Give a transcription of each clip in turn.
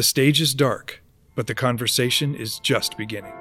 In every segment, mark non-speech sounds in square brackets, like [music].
The stage is dark, but the conversation is just beginning.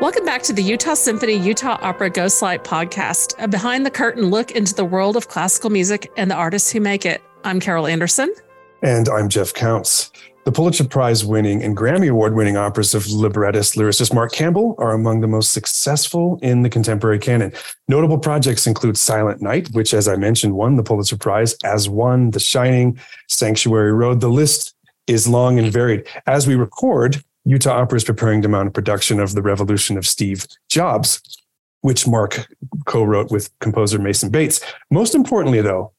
Welcome back to the Utah Symphony Utah Opera Ghostlight podcast, a behind the curtain look into the world of classical music and the artists who make it. I'm Carol Anderson. And I'm Jeff Counts. The Pulitzer Prize winning and Grammy Award winning operas of librettist lyricist Mark Campbell are among the most successful in the contemporary canon. Notable projects include Silent Night, which, as I mentioned, won the Pulitzer Prize, as won The Shining, Sanctuary Road. The list is long and varied. As we record, Utah Opera is preparing to mount a production of The Revolution of Steve Jobs, which Mark co wrote with composer Mason Bates. Most importantly, though,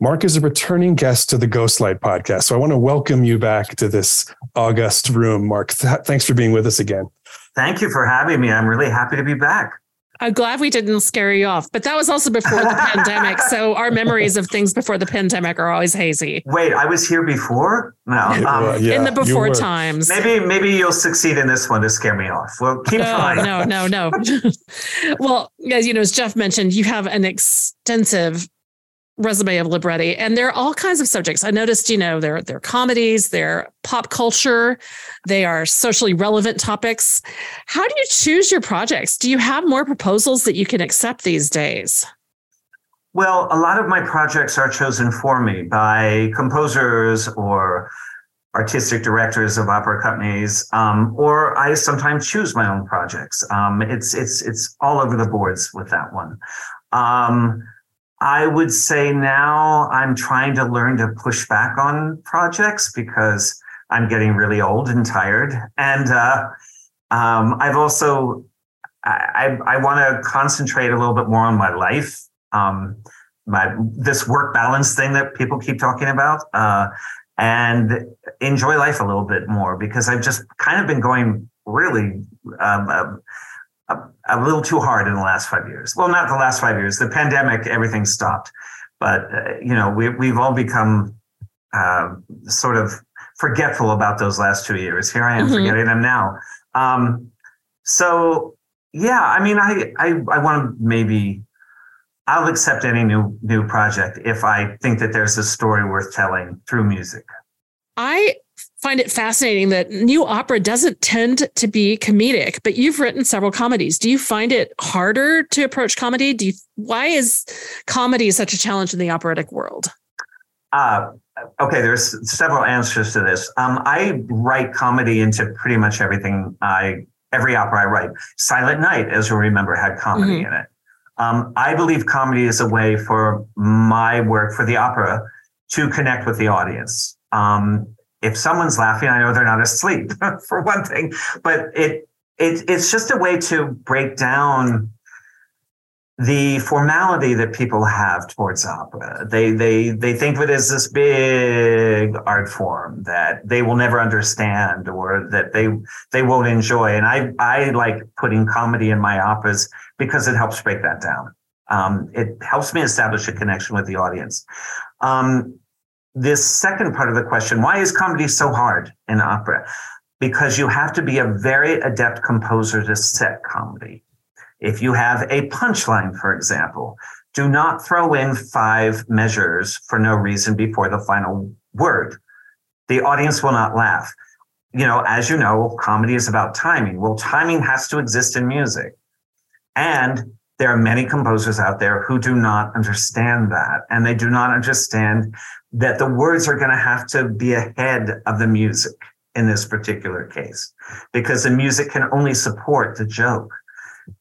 Mark is a returning guest to the Ghostlight podcast. So I want to welcome you back to this august room. Mark, th- thanks for being with us again. Thank you for having me. I'm really happy to be back. I'm glad we didn't scare you off, but that was also before the [laughs] pandemic. So our memories of things before the pandemic are always hazy. Wait, I was here before? No, um, yeah, in the before times. Maybe, maybe you'll succeed in this one to scare me off. Well, keep no, trying. No, no, no. [laughs] well, as you know, as Jeff mentioned, you have an extensive resume of libretti and there are all kinds of subjects. I noticed you know they're they're comedies they're pop culture they are socially relevant topics. How do you choose your projects? Do you have more proposals that you can accept these days? Well a lot of my projects are chosen for me by composers or artistic directors of opera companies um, or i sometimes choose my own projects. Um, it's it's it's all over the boards with that one. Um, I would say now I'm trying to learn to push back on projects because I'm getting really old and tired. And uh, um, I've also, I, I, I want to concentrate a little bit more on my life. Um, my this work balance thing that people keep talking about, uh, and enjoy life a little bit more because I've just kind of been going really um, um a, a, little too hard in the last five years. Well, not the last five years. The pandemic, everything stopped. But uh, you know, we we've all become uh, sort of forgetful about those last two years. Here I am mm-hmm. forgetting them now. Um, so yeah, I mean, I I, I want to maybe I'll accept any new new project if I think that there's a story worth telling through music. I find it fascinating that new opera doesn't tend to be comedic, but you've written several comedies. Do you find it harder to approach comedy? Do you, why is comedy such a challenge in the operatic world? Uh, okay, there's several answers to this. Um, I write comedy into pretty much everything I every opera I write. Silent Night, as you'll remember, had comedy mm-hmm. in it. Um, I believe comedy is a way for my work for the opera to connect with the audience. Um, if someone's laughing, I know they're not asleep [laughs] for one thing, but it, it it's just a way to break down the formality that people have towards opera. They they they think of it as this big art form that they will never understand or that they they won't enjoy. And I I like putting comedy in my operas because it helps break that down. Um, it helps me establish a connection with the audience. Um, this second part of the question why is comedy so hard in opera? Because you have to be a very adept composer to set comedy. If you have a punchline, for example, do not throw in five measures for no reason before the final word. The audience will not laugh. You know, as you know, comedy is about timing. Well, timing has to exist in music. And there are many composers out there who do not understand that. And they do not understand that the words are going to have to be ahead of the music in this particular case, because the music can only support the joke.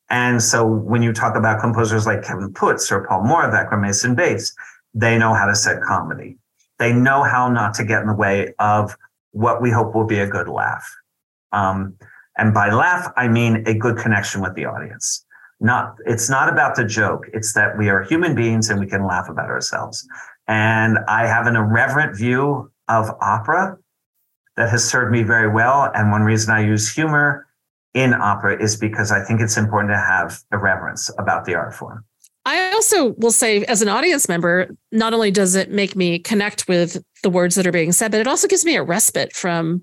And so when you talk about composers like Kevin Puts or Paul Moravec or Mason Bates, they know how to set comedy. They know how not to get in the way of what we hope will be a good laugh. Um, and by laugh, I mean a good connection with the audience. Not, it's not about the joke. It's that we are human beings and we can laugh about ourselves. And I have an irreverent view of opera that has served me very well. And one reason I use humor in opera is because I think it's important to have irreverence about the art form. I also will say, as an audience member, not only does it make me connect with the words that are being said, but it also gives me a respite from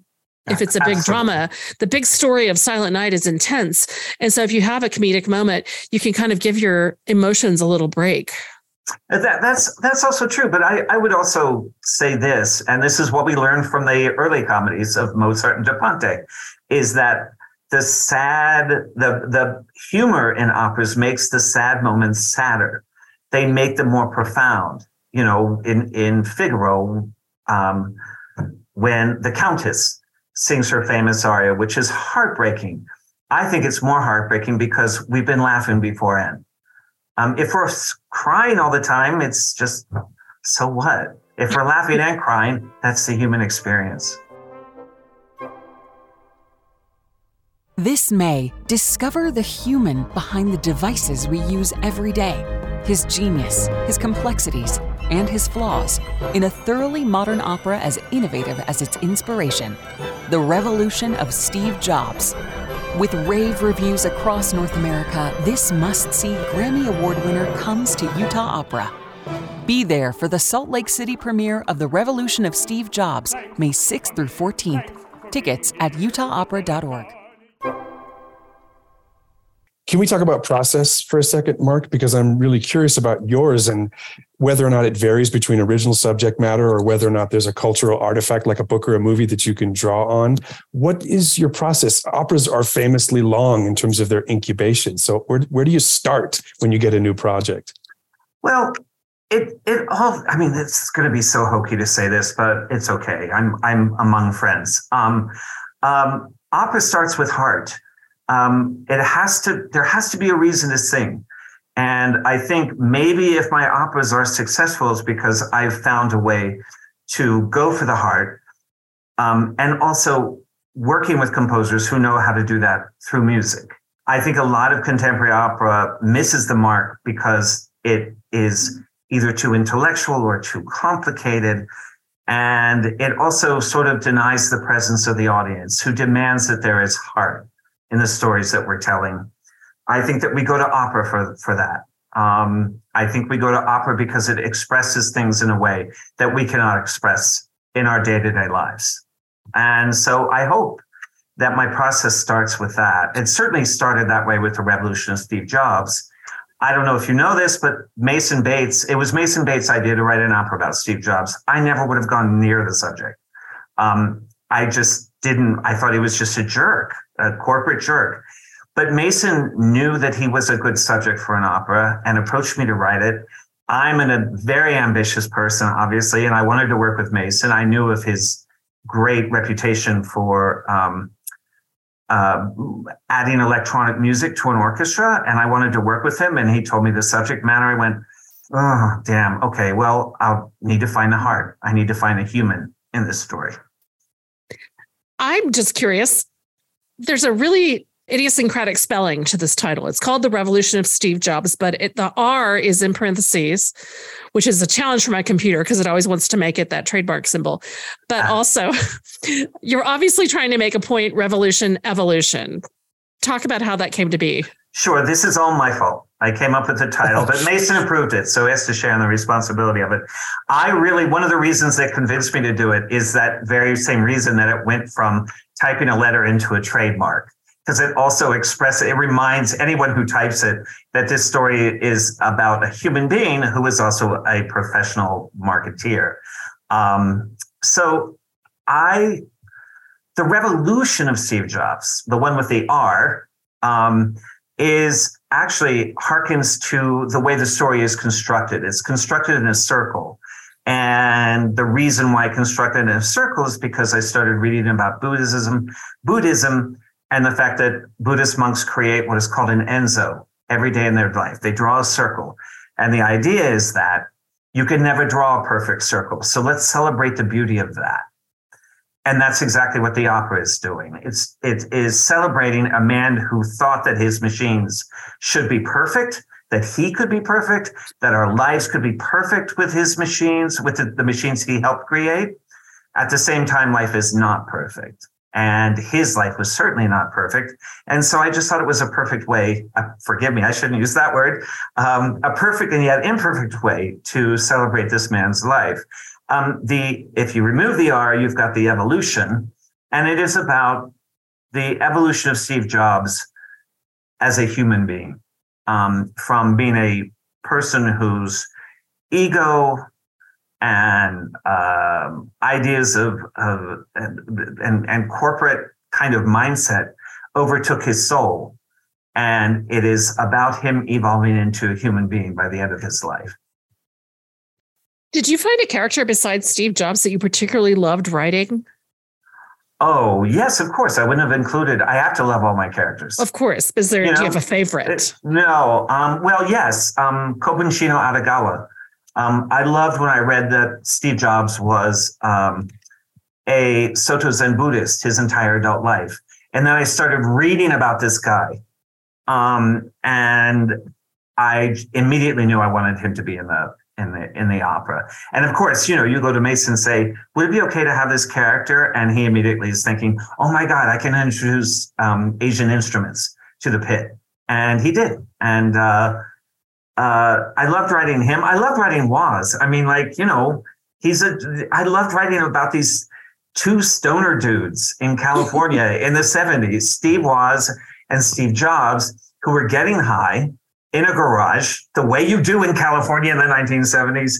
if it's a big Absolutely. drama the big story of silent night is intense and so if you have a comedic moment you can kind of give your emotions a little break That, that's that's also true, but I, I would also say this, and this is what we learned from the early comedies of Mozart and Da Ponte, is that the sad, the the humor in operas makes the sad moments sadder. They make them more profound. You know, in in Figaro, um, when the Countess sings her famous aria, which is heartbreaking. I think it's more heartbreaking because we've been laughing beforehand. Um, if we're crying all the time, it's just so what? If we're laughing and crying, that's the human experience. This May, discover the human behind the devices we use every day, his genius, his complexities, and his flaws in a thoroughly modern opera as innovative as its inspiration The Revolution of Steve Jobs. With rave reviews across North America, this must see Grammy Award winner comes to Utah Opera. Be there for the Salt Lake City premiere of The Revolution of Steve Jobs, May 6th through 14th. Tickets at utahopera.org. Can we talk about process for a second, Mark? Because I'm really curious about yours and whether or not it varies between original subject matter or whether or not there's a cultural artifact like a book or a movie that you can draw on. What is your process? Operas are famously long in terms of their incubation. So where, where do you start when you get a new project? Well, it it all. I mean, it's going to be so hokey to say this, but it's okay. I'm I'm among friends. Um, um, opera starts with heart. Um, it has to. There has to be a reason to sing. And I think maybe if my operas are successful, it's because I've found a way to go for the heart, um, and also working with composers who know how to do that through music. I think a lot of contemporary opera misses the mark because it is either too intellectual or too complicated. And it also sort of denies the presence of the audience who demands that there is heart in the stories that we're telling. I think that we go to opera for, for that. Um, I think we go to opera because it expresses things in a way that we cannot express in our day to day lives. And so I hope that my process starts with that. It certainly started that way with the revolution of Steve Jobs. I don't know if you know this, but Mason Bates, it was Mason Bates' idea to write an opera about Steve Jobs. I never would have gone near the subject. Um, I just didn't, I thought he was just a jerk, a corporate jerk. But Mason knew that he was a good subject for an opera and approached me to write it. I'm an, a very ambitious person, obviously, and I wanted to work with Mason. I knew of his great reputation for um, uh, adding electronic music to an orchestra, and I wanted to work with him. And he told me the subject matter. I went, oh, damn. Okay, well, I'll need to find the heart. I need to find a human in this story. I'm just curious. There's a really idiosyncratic spelling to this title. It's called The Revolution of Steve Jobs, but it, the R is in parentheses, which is a challenge for my computer because it always wants to make it that trademark symbol. But Ah. also, [laughs] you're obviously trying to make a point revolution, evolution. Talk about how that came to be. Sure, this is all my fault. I came up with the title, but [laughs] Mason approved it, so he has to share in the responsibility of it. I really, one of the reasons that convinced me to do it is that very same reason that it went from typing a letter into a trademark, because it also expresses, it reminds anyone who types it that this story is about a human being who is also a professional marketeer. Um, so I, the revolution of Steve Jobs, the one with the R, um, is actually harkens to the way the story is constructed. It's constructed in a circle. And the reason why I constructed in a circle is because I started reading about Buddhism, Buddhism, and the fact that Buddhist monks create what is called an enso every day in their life. They draw a circle. And the idea is that you can never draw a perfect circle. So let's celebrate the beauty of that. And that's exactly what the opera is doing. It's it is celebrating a man who thought that his machines should be perfect, that he could be perfect, that our lives could be perfect with his machines, with the, the machines he helped create. At the same time, life is not perfect. And his life was certainly not perfect. And so I just thought it was a perfect way, uh, forgive me, I shouldn't use that word, um, a perfect and yet imperfect way to celebrate this man's life. Um, the if you remove the R, you've got the evolution, And it is about the evolution of Steve Jobs as a human being, um, from being a person whose ego and um, ideas of, of and, and corporate kind of mindset overtook his soul. And it is about him evolving into a human being by the end of his life. Did you find a character besides Steve Jobs that you particularly loved writing? Oh, yes, of course. I wouldn't have included. I have to love all my characters. Of course. Is there, you know, do you have a favorite? No. Um, well, yes. Um, Kobun Chino Otogawa. Um, I loved when I read that Steve Jobs was um, a Soto Zen Buddhist his entire adult life. And then I started reading about this guy. Um, and I immediately knew I wanted him to be in the in the in the opera. And of course, you know, you go to Mason and say, "Would it be okay to have this character?" And he immediately is thinking, "Oh my God, I can introduce um, Asian instruments to the pit," and he did. And uh, uh, I loved writing him. I loved writing Woz. I mean, like you know, he's a. I loved writing about these two stoner dudes in California [laughs] in the '70s, Steve Woz and Steve Jobs, who were getting high in a garage, the way you do in California in the 1970s,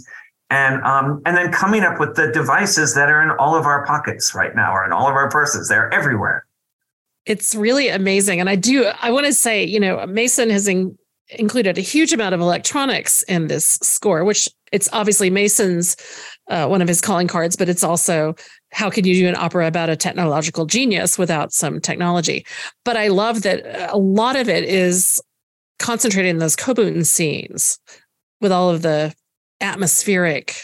and um, and then coming up with the devices that are in all of our pockets right now, or in all of our purses. They're everywhere. It's really amazing, and I do. I want to say, you know, Mason has in, included a huge amount of electronics in this score, which it's obviously Mason's uh, one of his calling cards, but it's also how can you do an opera about a technological genius without some technology? But I love that a lot of it is concentrated in those Kobun scenes with all of the atmospheric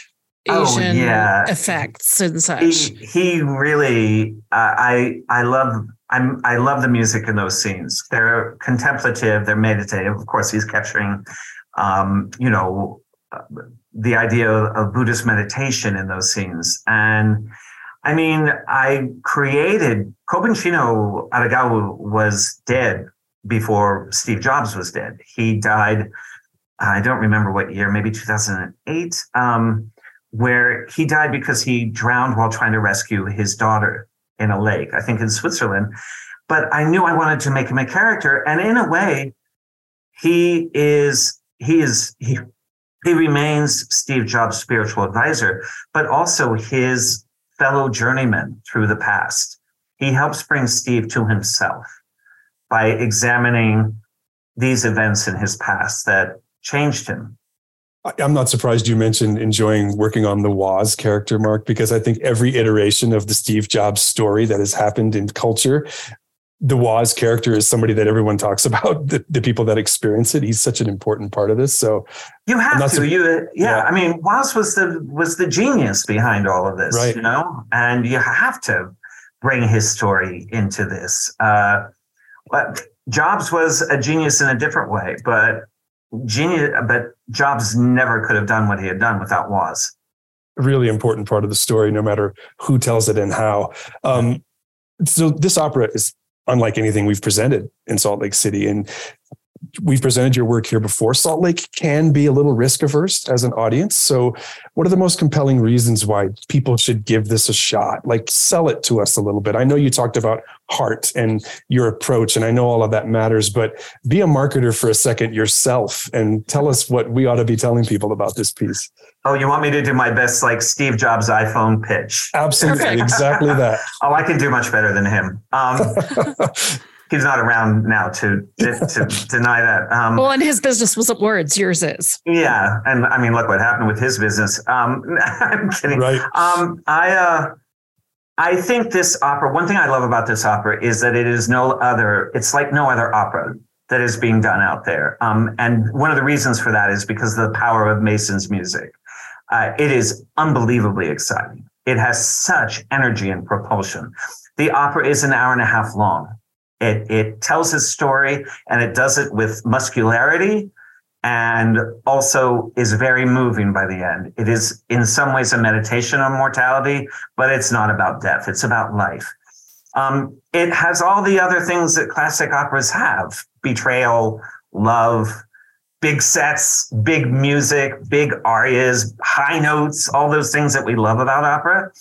oh, Asian oh, yeah. effects and such. He, he really, uh, I I love I'm I love the music in those scenes. They're contemplative, they're meditative. Of course, he's capturing, um, you know, uh, the idea of Buddhist meditation in those scenes. And I mean, I created Kobun Chino Otogawa was dead before Steve Jobs was dead. He died, I don't remember what year, maybe 2008, um, where he died because he drowned while trying to rescue his daughter in a lake, I think in Switzerland. But I knew I wanted to make him a character. And in a way, he is, he is, he, he remains Steve Jobs' spiritual advisor, but also his fellow journeyman through the past. He helps bring Steve to himself by examining these events in his past that changed him. I'm not surprised you mentioned enjoying working on the Woz character, Mark, because I think every iteration of the Steve Jobs story that has happened in culture, the Woz character is somebody that everyone talks [laughs] about. The, the people that experience it, he's such an important part of this. So you have to. Su- you, yeah, yeah. I mean, Woz was the was the genius behind all of this, right. you know, and you have to bring his story into this. Uh, Jobs was a genius in a different way, but genius, but Jobs never could have done what he had done without Woz. Really important part of the story, no matter who tells it and how. Um, so this opera is unlike anything we've presented in Salt Lake City, and we've presented your work here before. Salt Lake can be a little risk averse as an audience. So, what are the most compelling reasons why people should give this a shot? Like, sell it to us a little bit. I know you talked about heart and your approach, and I know all of that matters, but be a marketer for a second yourself and tell us what we ought to be telling people about this piece. Oh, you want me to do my best, like Steve Jobs iPhone pitch? Absolutely, exactly that. [laughs] oh, I can do much better than him. Um, [laughs] he's not around now to to, [laughs] to deny that. Um, well, and his business wasn't words; yours is. Yeah, and I mean, look what happened with his business. Um, [laughs] I'm kidding. Right. Um, I uh, I think this opera. One thing I love about this opera is that it is no other. It's like no other opera that is being done out there. Um, and one of the reasons for that is because of the power of Mason's music. Uh, it is unbelievably exciting. It has such energy and propulsion. The opera is an hour and a half long. It, it tells his story and it does it with muscularity and also is very moving by the end. It is in some ways a meditation on mortality, but it's not about death. It's about life. Um, it has all the other things that classic operas have betrayal, love, big sets, big music, big arias, high notes, all those things that we love about opera.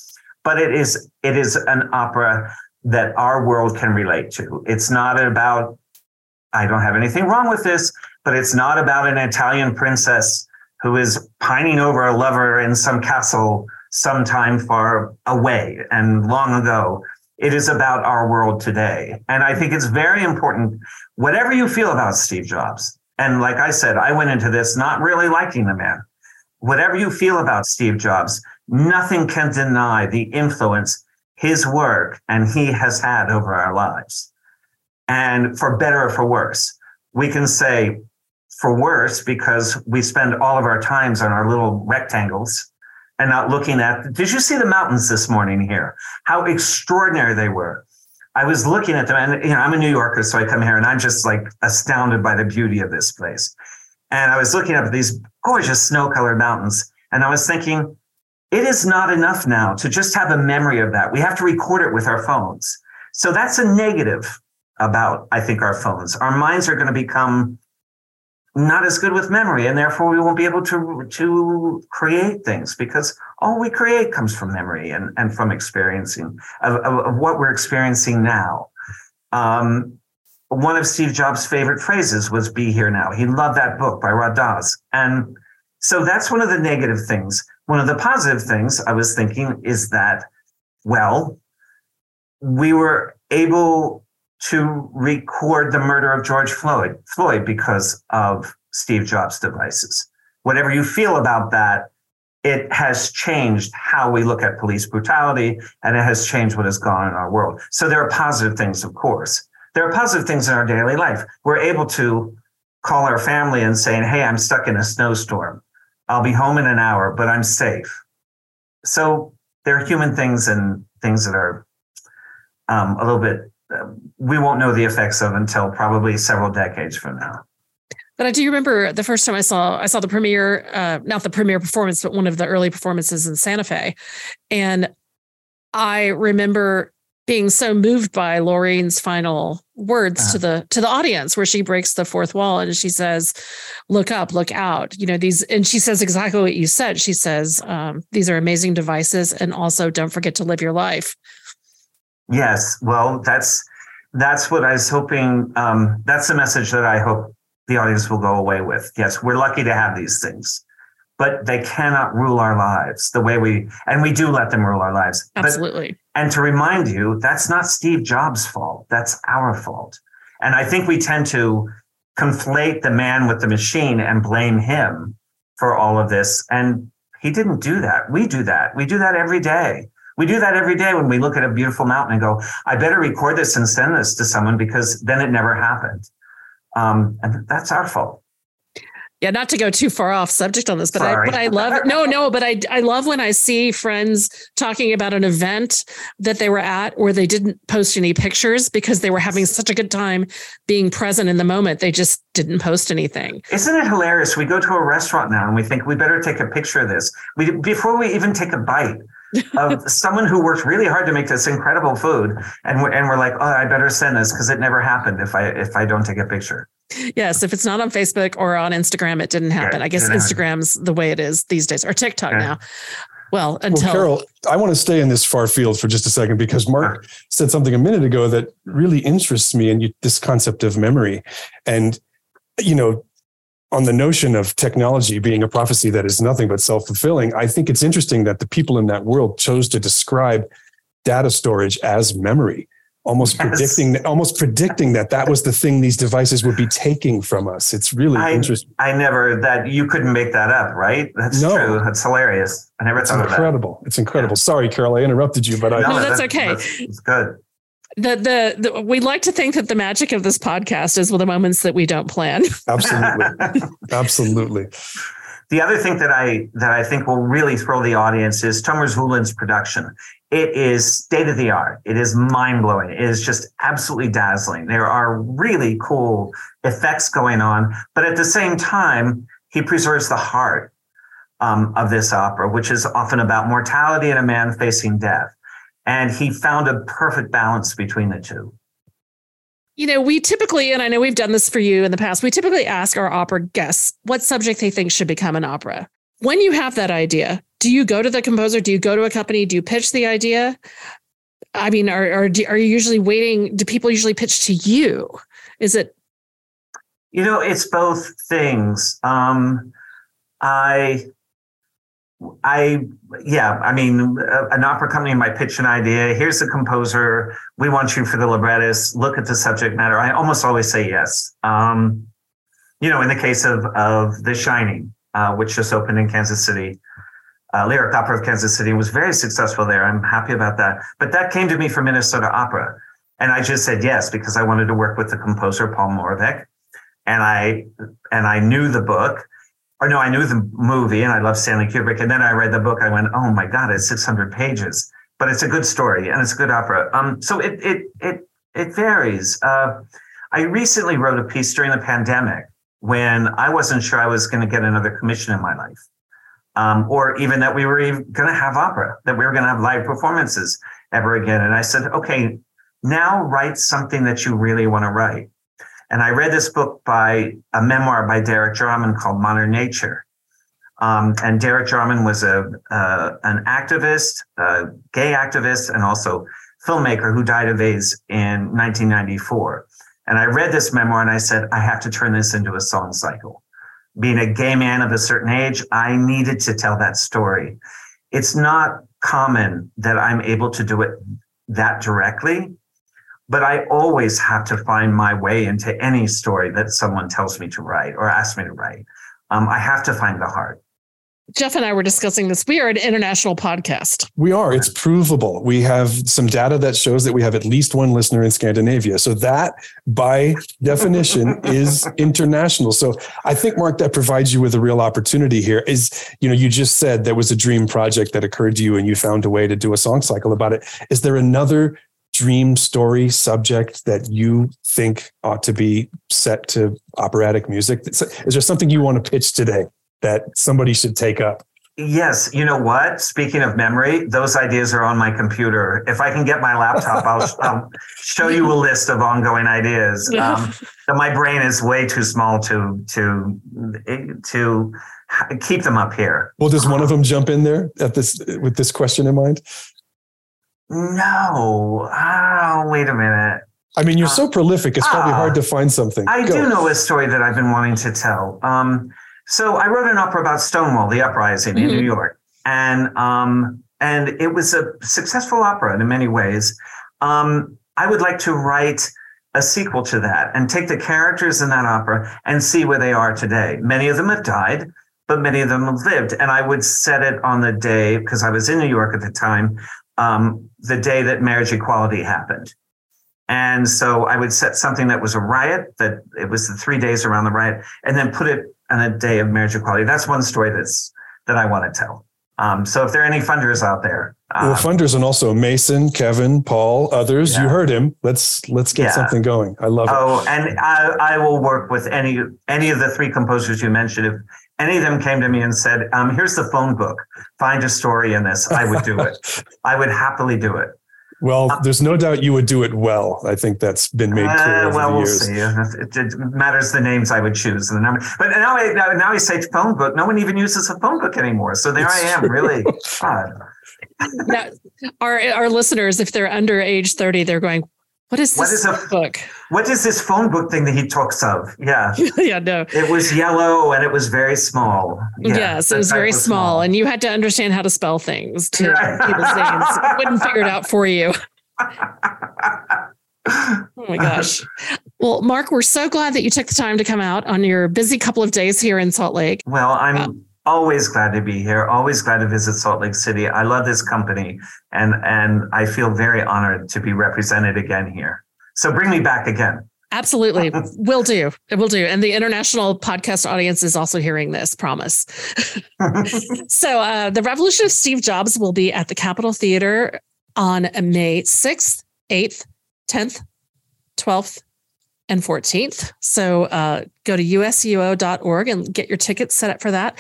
But it is it is an opera that our world can relate to. It's not about, I don't have anything wrong with this, but it's not about an Italian princess who is pining over a lover in some castle sometime far away and long ago. It is about our world today. And I think it's very important, whatever you feel about Steve Jobs. And like I said, I went into this not really liking the man. Whatever you feel about Steve Jobs, nothing can deny the influence his work and he has had over our lives. And for better or for worse, we can say for worse because we spend all of our times on our little rectangles and not looking at. Did you see the mountains this morning here? How extraordinary they were. I was looking at them, and you know, I'm a New Yorker, so I come here and I'm just like astounded by the beauty of this place. And I was looking up at these gorgeous snow-colored mountains, and I was thinking, it is not enough now to just have a memory of that. We have to record it with our phones. So that's a negative about, I think, our phones. Our minds are going to become not as good with memory, and therefore we won't be able to to create things because all we create comes from memory and, and from experiencing of, of, of what we're experiencing now. Um, one of Steve Jobs' favorite phrases was "Be here now." He loved that book by Ram Dass, and so that's one of the negative things. One of the positive things I was thinking is that, well, we were able to record the murder of George Floyd, Floyd because of Steve Jobs' devices. Whatever you feel about that, it has changed how we look at police brutality and it has changed what has gone in our world. So there are positive things, of course. There are positive things in our daily life. We're able to call our family and saying, Hey, I'm stuck in a snowstorm. I'll be home in an hour, but I'm safe. So there are human things and things that are um, a little bit we won't know the effects of until probably several decades from now. But I do remember the first time I saw I saw the premiere, uh, not the premiere performance, but one of the early performances in Santa Fe, and I remember being so moved by Laurene's final words uh-huh. to the to the audience, where she breaks the fourth wall and she says, "Look up, look out." You know these, and she says exactly what you said. She says, um, "These are amazing devices, and also don't forget to live your life." Yes, well, that's that's what I was hoping. Um, that's the message that I hope the audience will go away with. Yes, we're lucky to have these things, but they cannot rule our lives the way we and we do let them rule our lives. Absolutely. But, and to remind you, that's not Steve Jobs' fault. That's our fault. And I think we tend to conflate the man with the machine and blame him for all of this. And he didn't do that. We do that. We do that every day. We do that every day when we look at a beautiful mountain and go, I better record this and send this to someone because then it never happened. Um, and that's our fault. Yeah, not to go too far off subject on this, but Sorry. I but I love [laughs] no, no, but I I love when I see friends talking about an event that they were at where they didn't post any pictures because they were having such a good time being present in the moment. They just didn't post anything. Isn't it hilarious? We go to a restaurant now and we think we better take a picture of this. We before we even take a bite of [laughs] someone who worked really hard to make this incredible food, and we're, and we're like, oh, I better send this because it never happened if I if I don't take a picture. Yes, if it's not on Facebook or on Instagram, it didn't happen. I guess Instagram's happen. the way it is these days, or TikTok now. Well, until well, Carol, I want to stay in this far field for just a second because Mark said something a minute ago that really interests me, and you, this concept of memory, and you know, on the notion of technology being a prophecy that is nothing but self fulfilling, I think it's interesting that the people in that world chose to describe data storage as memory, almost yes. predicting that almost predicting that that was the thing these devices would be taking from us. It's really I, interesting. I never that you couldn't make that up, right? That's no. true. That's hilarious. I never it's thought incredible. of that. It's incredible. Yeah. Sorry, Carol, I interrupted you, but I no, that's, that's okay. It's good the, the, the we like to think that the magic of this podcast is with the moments that we don't plan. Absolutely, [laughs] absolutely. The other thing that I that I think will really throw the audience is Tomer Zvulun's production. It is state of the art. It is mind blowing. It is just absolutely dazzling. There are really cool effects going on, but at the same time, he preserves the heart um, of this opera, which is often about mortality and a man facing death. And he found a perfect balance between the two. You know, we typically, and I know we've done this for you in the past, we typically ask our opera guests what subject they think should become an opera. When you have that idea, do you go to the composer? Do you go to a company? Do you pitch the idea? I mean, are are, are you usually waiting? Do people usually pitch to you? Is it? You know, it's both things. Um, I, I, yeah. I mean, an opera company might pitch an idea. Here's the composer. We want you for the librettist. Look at the subject matter. I almost always say yes. Um, you know, in the case of of The Shining, uh, which just opened in Kansas City, uh, Lyric Opera of Kansas City was very successful there. I'm happy about that. But that came to me from Minnesota Opera. And I just said yes because I wanted to work with the composer Paul Moravec. And I and I knew the book. Or no, I knew the movie and I love Stanley Kubrick. And then I read the book. I went, oh my God, it's 600 pages. But it's a good story and it's a good opera. Um, so it it it it varies. Uh, I recently wrote a piece during the pandemic when I wasn't sure I was going to get another commission in my life um, or even that we were going to have opera, that we were going to have live performances ever again. And I said, okay, now write something that you really want to write. And I read this book by a memoir by Derek Jarman called Modern Nature. Um, and Derek Jarman was a uh, an activist, a gay activist, and also filmmaker who died of AIDS in 1994. And I read this memoir and I said, I have to turn this into a song cycle being a gay man of a certain age, I needed to tell that story. It's not common that I'm able to do it that directly, but I always have to find my way into any story that someone tells me to write or asks me to write. Um, I have to find the heart. Jeff and I were discussing this. We are an international podcast. We are. It's provable. We have some data that shows that we have at least one listener in Scandinavia. So that, by definition, [laughs] is international. So I think, Mark, that provides you with a real opportunity here. Is you know, you just said there was a dream project that occurred to you, and you found a way to do a song cycle about it. Is there another dream story subject that you think ought to be set to operatic music? Is there something you want to pitch today? that somebody should take up? Yes, you know what? Speaking of memory, those ideas are on my computer. If I can get my laptop, I'll, I'll show you a list of ongoing ideas. Um, my brain is way too small to to to keep them up here. Well, does one of them jump in there at this with this question in mind? No. Oh, wait a minute. I mean, you're so prolific; it's probably hard to find something. I Go. do know a story that I've been wanting to tell. Um, so I wrote an opera about Stonewall, the uprising mm-hmm. in New mm-hmm. York, and um, and it was a successful opera in many ways. Um, I would like to write a sequel to that and take the characters in that opera and see where they are today. Many of them have died, but many of them have lived. And I would set it on the day because I was in New York at the time, um, the day that marriage equality happened. And so I would set something that was a riot, that it was the three days around the riot, and then put it on a day of marriage equality. That's one story that's that I want to tell. Um, so if there are any funders out there, um, well, funders and also Mason, Kevin, Paul, others, yeah. you heard him. Let's let's get yeah. something going. I love it. Oh, and I, I will work with any any of the three composers you mentioned. If any of them came to me and said, um, "Here's the phone book. Find a story in this," I would do it. [laughs] I would happily do it. Well, uh, there's no doubt you would do it well. I think that's been made clear. Uh, well, we'll years. see. It, it, matters the names I would choose. and The number. But now, I, now I say phone book. No one even uses a phone book anymore. So there it's I am, true. really. [laughs] now, our our listeners, if they're under age 30, they're going, what is this what is a, book? What is this phone book thing that he talks of? Yeah. [laughs] yeah, no. It was yellow and it was very small. Yeah, yes, it was very was small, small, And you had to understand how to spell things to [laughs] people's names. Wouldn't figure it out for you. [laughs] oh my gosh. Well, Mark, we're so glad that you took the time to come out on your busy couple of days here in Salt Lake. Well, I'm always glad to be here always glad to visit salt lake city. I love this company and and i feel very honored to be represented again here. So bring me back again. Absolutely. [laughs] Will do. It will do. And the international podcast audience is also hearing this promise. [laughs] So uh, the revolution of steve jobs will be at the capitol theater on may 6th 8th 10th 12th and 14th. So uh, go to usuo.org and get your tickets set up for that.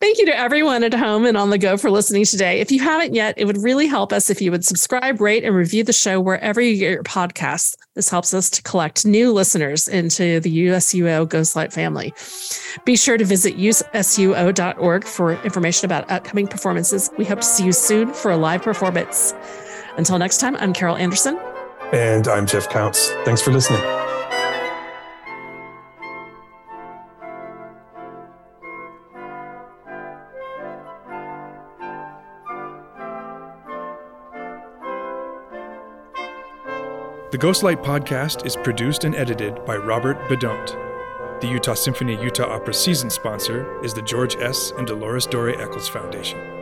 Thank you to everyone at home and on the go for listening today. If you haven't yet, it would really help us if you would subscribe, rate, and review the show wherever you get your podcasts. This helps us to collect new listeners into the USUO Ghostlight family. Be sure to visit usuo.org for information about upcoming performances. We hope to see you soon for a live performance. Until next time, I'm Carol Anderson. And I'm Jeff Counts. Thanks for listening. The Ghostlight podcast is produced and edited by Robert Bedont. The Utah Symphony Utah Opera season sponsor is the George S. and Dolores Dore Eccles Foundation.